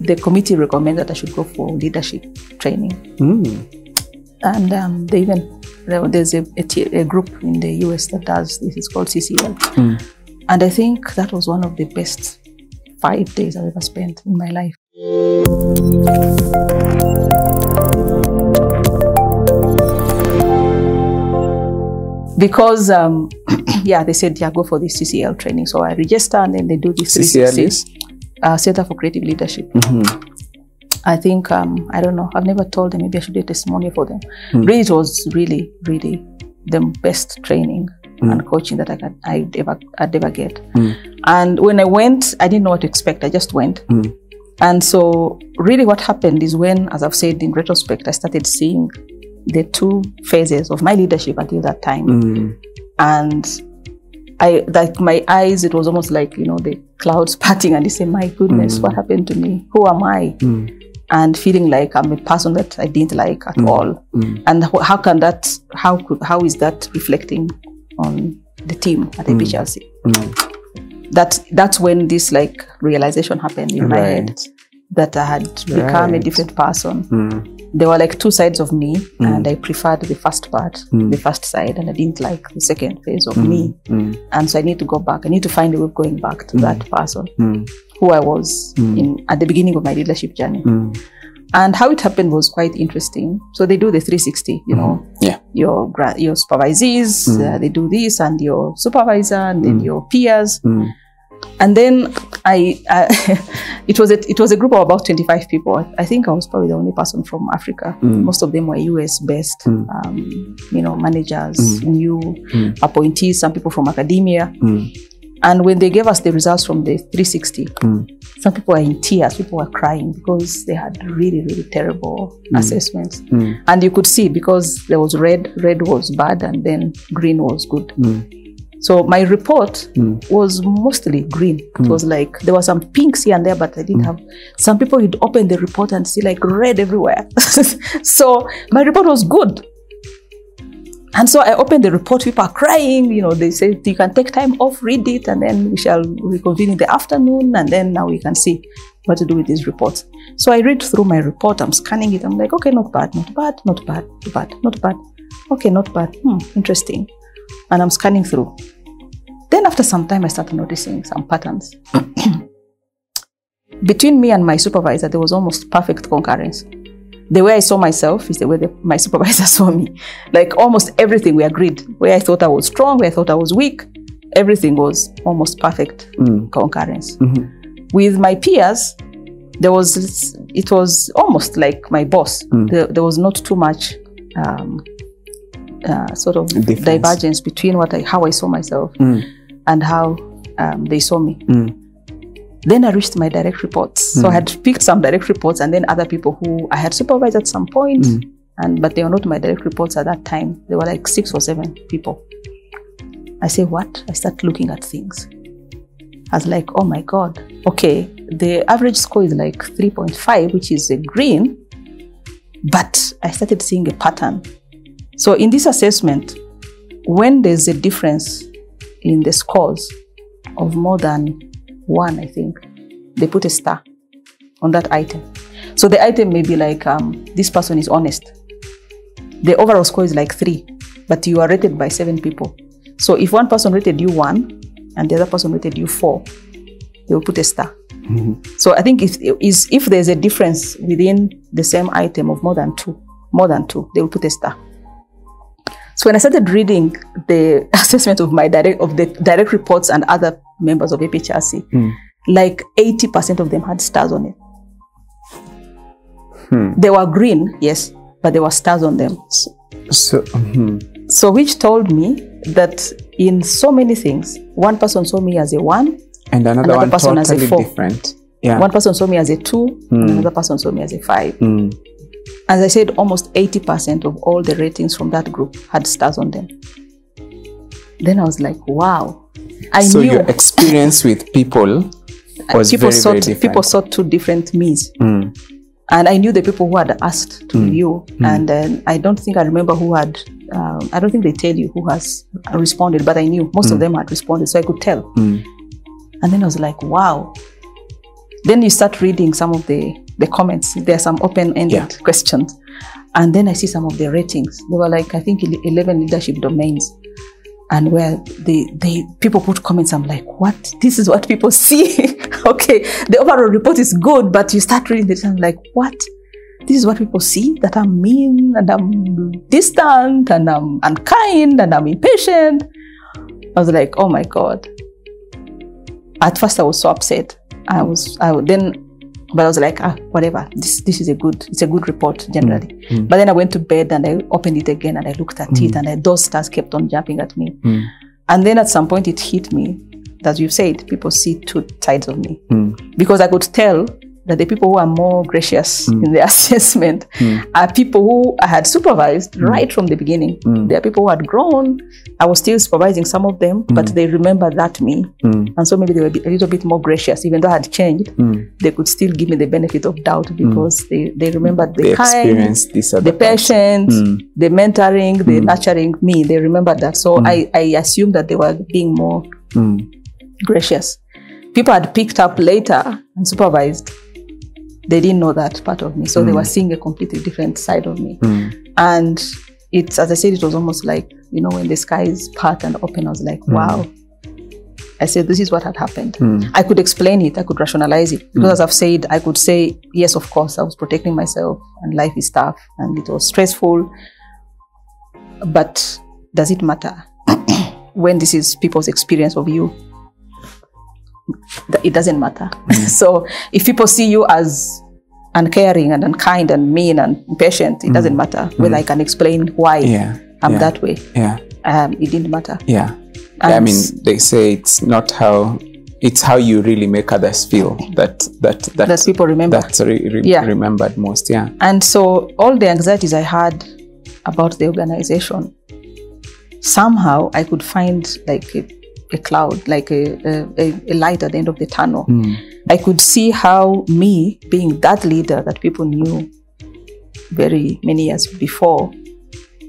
the committee recommended that I should go for leadership training. Mm. And um, they even there- there's a, a, t- a group in the US that does this. It's called CCL. Mm. And I think that was one of the best five days I've ever spent in my life. Because, um, yeah, they said, yeah, go for this CCL training. So I register and then they do this CCL is? Uh, Center for Creative Leadership. Mhm. I think um, I don't know. I've never told them. Maybe I should do a testimonial for them. Mm. Really, it was really, really the best training and coaching that I got, I'd ever, I'd ever get. Mm. And when I went, I didn't know what to expect. I just went. Mm. And so, really, what happened is when, as I've said in retrospect, I started seeing the two phases of my leadership until that time. Mm. And I, like my eyes, it was almost like you know the clouds parting, and you say, "My goodness, what happened to me? Who am I?" Mm. and feeling like I'm a person that I didn't like at all. Mm. And wh- how can that? How could? How is that reflecting on the team at APHRC? Mm. That that's when this like realization happened in my head that I had become a different person. Mm. There were like two sides of me, and I preferred the first part, Mm. the first side, and I didn't like the second phase of me. Mm. And so I need to go back. I need to find a way of going back to that person Mm. who I was Mm. in at the beginning of my leadership journey. Mm. And how it happened was quite interesting. So they do the 360, you know, Yeah. your gra- your supervisees, Mm. uh, they do this, and your supervisor, and then Mm. your peers, Mm. And then I, uh, it was a, it was a group of about 25 people. I think I was probably the only person from Africa. Mm. Most of them were US based, Mm. um, you know, managers, Mm. new Mm. appointees, some people from academia. Mm. And when they gave us the results from the 360, Mm. some people were in tears, people were crying because they had really, really terrible assessments. And you could see because there was red, red was bad, and then green was good. Mm. So my report Mm. was mostly green. It was like there were some pinks here and there, but I didn't have. Some people would open the report and see like red everywhere. so my report was good. And so I opened the report, people are crying, you know, they say you can take time off, read it, and then we shall reconvene in the afternoon, and then now we can see what to do with these reports. So I read through my report, I'm scanning it, I'm like, okay, not bad, not bad, not bad, not bad, not bad. Okay, not bad. Hmm, interesting. And I'm scanning through. Then after some time, I started noticing some patterns. Between me and my supervisor, there was almost perfect concurrence. The way I saw myself is the way the, my supervisor saw me. Like almost everything we agreed. Where I thought I was strong, where I thought I was weak, everything was almost perfect Mm. concurrence. Mhm. With my peers, there was it was almost like my boss. Mm. There, there was not too much um, uh, sort of Difference. divergence between what I, how I saw myself Mm. And how um, they saw me. Mm. Then I reached my direct reports. So I had picked some direct reports and then other people who I had supervised at some point, Mm. and but they were not my direct reports at that time. They were like six or seven people. I say, what? I start looking at things. I was like, oh my God. Okay, the average score is like 3.5, which is a green, but I started seeing a pattern. So in this assessment, when there's a difference in the scores of more than one, I think, they put a star on that item. So the item may be like, um, this person is honest. The overall score is like three, but you are rated by seven people. So if one person rated you one and the other person rated you four, they will put a star. So I think if, is, if there's a difference within the same item of more than two, more than two, they will put a star. So when I started reading the assessment of my direct of the direct reports and other members of APHRC, Mm. like 80% of them had stars on it. Hmm. They were green, yes, but there were stars on them. So, mhm. So which told me that in so many things, one person saw me as a one, and another, Another one person as a totally four. different. Yeah. one person saw me as a two, and Mm. another person saw me as a five. Mm. As I said, almost 80% of all the ratings from that group had stars on them. Then I was like, wow. I so knew your experience with people was people very, saw very different. people saw two different me's. Mm. and I knew the people who had asked to review, and then I don't think I remember who had. Um, I don't think they tell you who has responded, but I knew most of them had responded, so I could tell. Mm. And then I was like, wow. then you start reading some of the the comments. There are some open-ended Yeah. questions, and then I see some of the ratings. They were like I think eleven leadership domains, and where they they people put comments. I'm like, what? This is what people see. okay, the overall report is good, but you start reading this, I'm like, what? This is what people see that I'm mean and I'm distant and I'm unkind and I'm impatient. I was like, oh my god. At first, I was so upset. I was, I would then, but I was like, ah, whatever. This, this is a good, it's a good report generally. Mm. But then I went to bed and I opened it again and I looked at it and I, those stars kept on jumping at me. Mm. And then at some point, it hit me that you said people see two sides of me Mm. because I could tell that the people who are more gracious in their assessment Mm. are people who I had supervised right from the beginning. Mm. There are people who had grown. I was still supervising some of them, but they remember that me. Mm. And so maybe they were a little bit more gracious. Even though I had changed, Mm. they could still give me the benefit of doubt because they, they remembered the They kind, the patient, Mm. the mentoring, the Mm. nurturing me. They remembered that. So I, I assumed that they were being more Mm. gracious. People had picked up later and supervised. They didn't know that part of me. So they were seeing a completely different side of me. Mm. And it's, as I said, it was almost like, you know, when the skies part and open, I was like, wow. I said, this is what had happened. Mm. I could explain it, I could rationalize it. Because as I've said, I could say, yes, of course, I was protecting myself and life is tough and it was stressful. But does it matter when this is people's experience of you? It doesn't matter. Mm. so if people see you as uncaring and unkind and mean and impatient, it doesn't mm. matter mm. whether I can explain why Yeah. I'm yeah. that way. Yeah. Um, it didn't matter. Yeah. Yeah, I mean, they say it's not how it's how you really make others feel that that that, that people remember. that's re- re- Yeah. remembered most. Yeah. And so all the anxieties I had about the organization, somehow I could find like a, a cloud, like a, a, a light at the end of the tunnel. Mm. I could see how me being that leader that people knew very many years before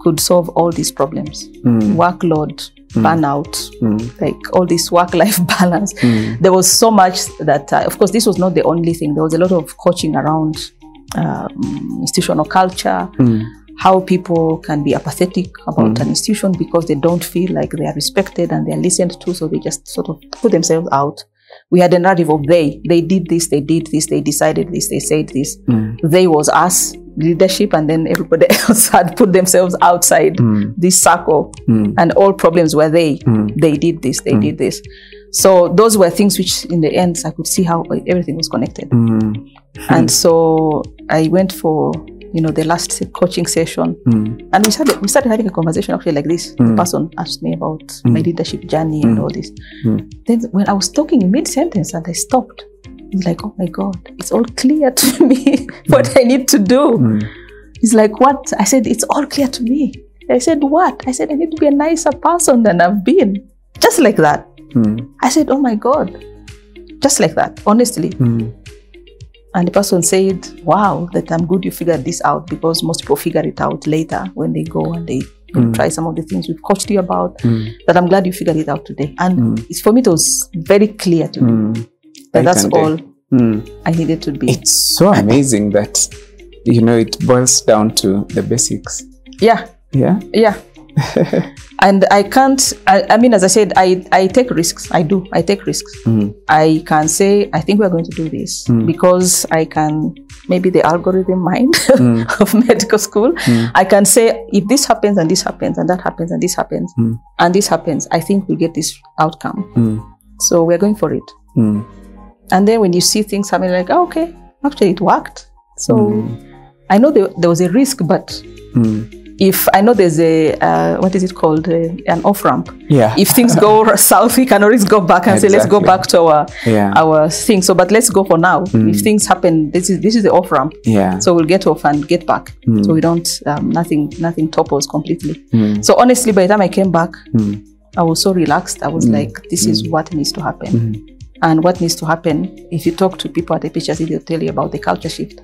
could solve all these problems. Mm. Workload, burnout, Mm. like all this work-life balance. Mm. There was so much that, uh, of course, this was not the only thing. There was a lot of coaching around um, institutional culture, Mm. How people can be apathetic about an institution because they don't feel like they are respected and they are listened to, so they just sort of put themselves out. We had a narrative of they. They did this, they did this, they decided this, they said this. Mm. They was us, leadership, and then everybody else had put themselves outside Mm. this circle Mm. and all problems were they. Mm. They did this, they did this. So those were things which, in the end, I could see how everything was connected. Mm. And so I went for you know the last coaching session, Mm. and we started we started having a conversation actually like this. The Mm. person asked me about my Mm. leadership journey and Mm. all this. Mm. Then when I was talking in mid sentence and I stopped, it's like, oh my god, it's all clear to me what I need to do. Mm. He's like, what? I said, it's all clear to me. I said, what? I said, I need to be a nicer person than I've been. Just like that. Mm. I said, oh my God. Just like that, honestly. And the person said, wow, that I'm good you figured this out because most people figure it out later when they go and they Mm. try some of the things we've coached you about. Mm. That I'm glad you figured it out today. And Mm. it's for me, it was very clear to me Mm. that that's all Mm. I needed to be. It's so amazing that you know it boils down to the basics. yeah, Yeah. yeah. And I can't, I, I mean, as I said, I, I take risks. I do. I take risks. Mm. I can say, I think we're going to do this Mm. because I can, maybe the algorithm mind Mm. of medical school, Mm. I can say, if this happens and this happens and that happens and this happens Mm. and this happens, I think we'll get this outcome. Mm. So we're going for it. And then when you see things happening, like, oh, okay, actually it worked. So. I know there, there was a risk, but. If I know there's a, uh, what is it called, uh, an off ramp. Yeah. If things go south, we can always go back and say, let's go back to our yeah. our thing. So, but let's go for now. Mm. If things happen, this is this is the off ramp. yeah. So we'll get off and get back. Mm. So we don't um, nothing nothing topples completely. Mm. So honestly, by the time I came back, Mm. I was so relaxed. I was Mm. like, this is what needs to happen. Mm. And what needs to happen, if you talk to people at the PHRC, they'll tell you about the culture shift.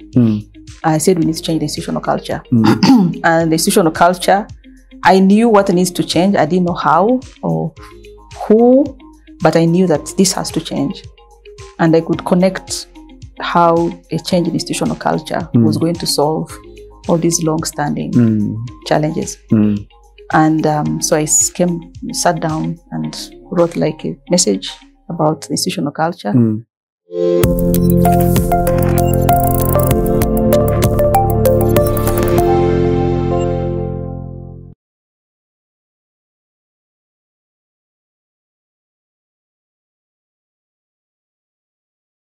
I said we need to change the institutional culture. Mm. and the institutional culture, I knew what needs to change. I didn't know how or who, but I knew that this has to change. And I could connect how a change in institutional culture mm. was going to solve all these long-standing mm. challenges. Mm. And um, so I came, sat down, and wrote like a message about institutional culture. Mm.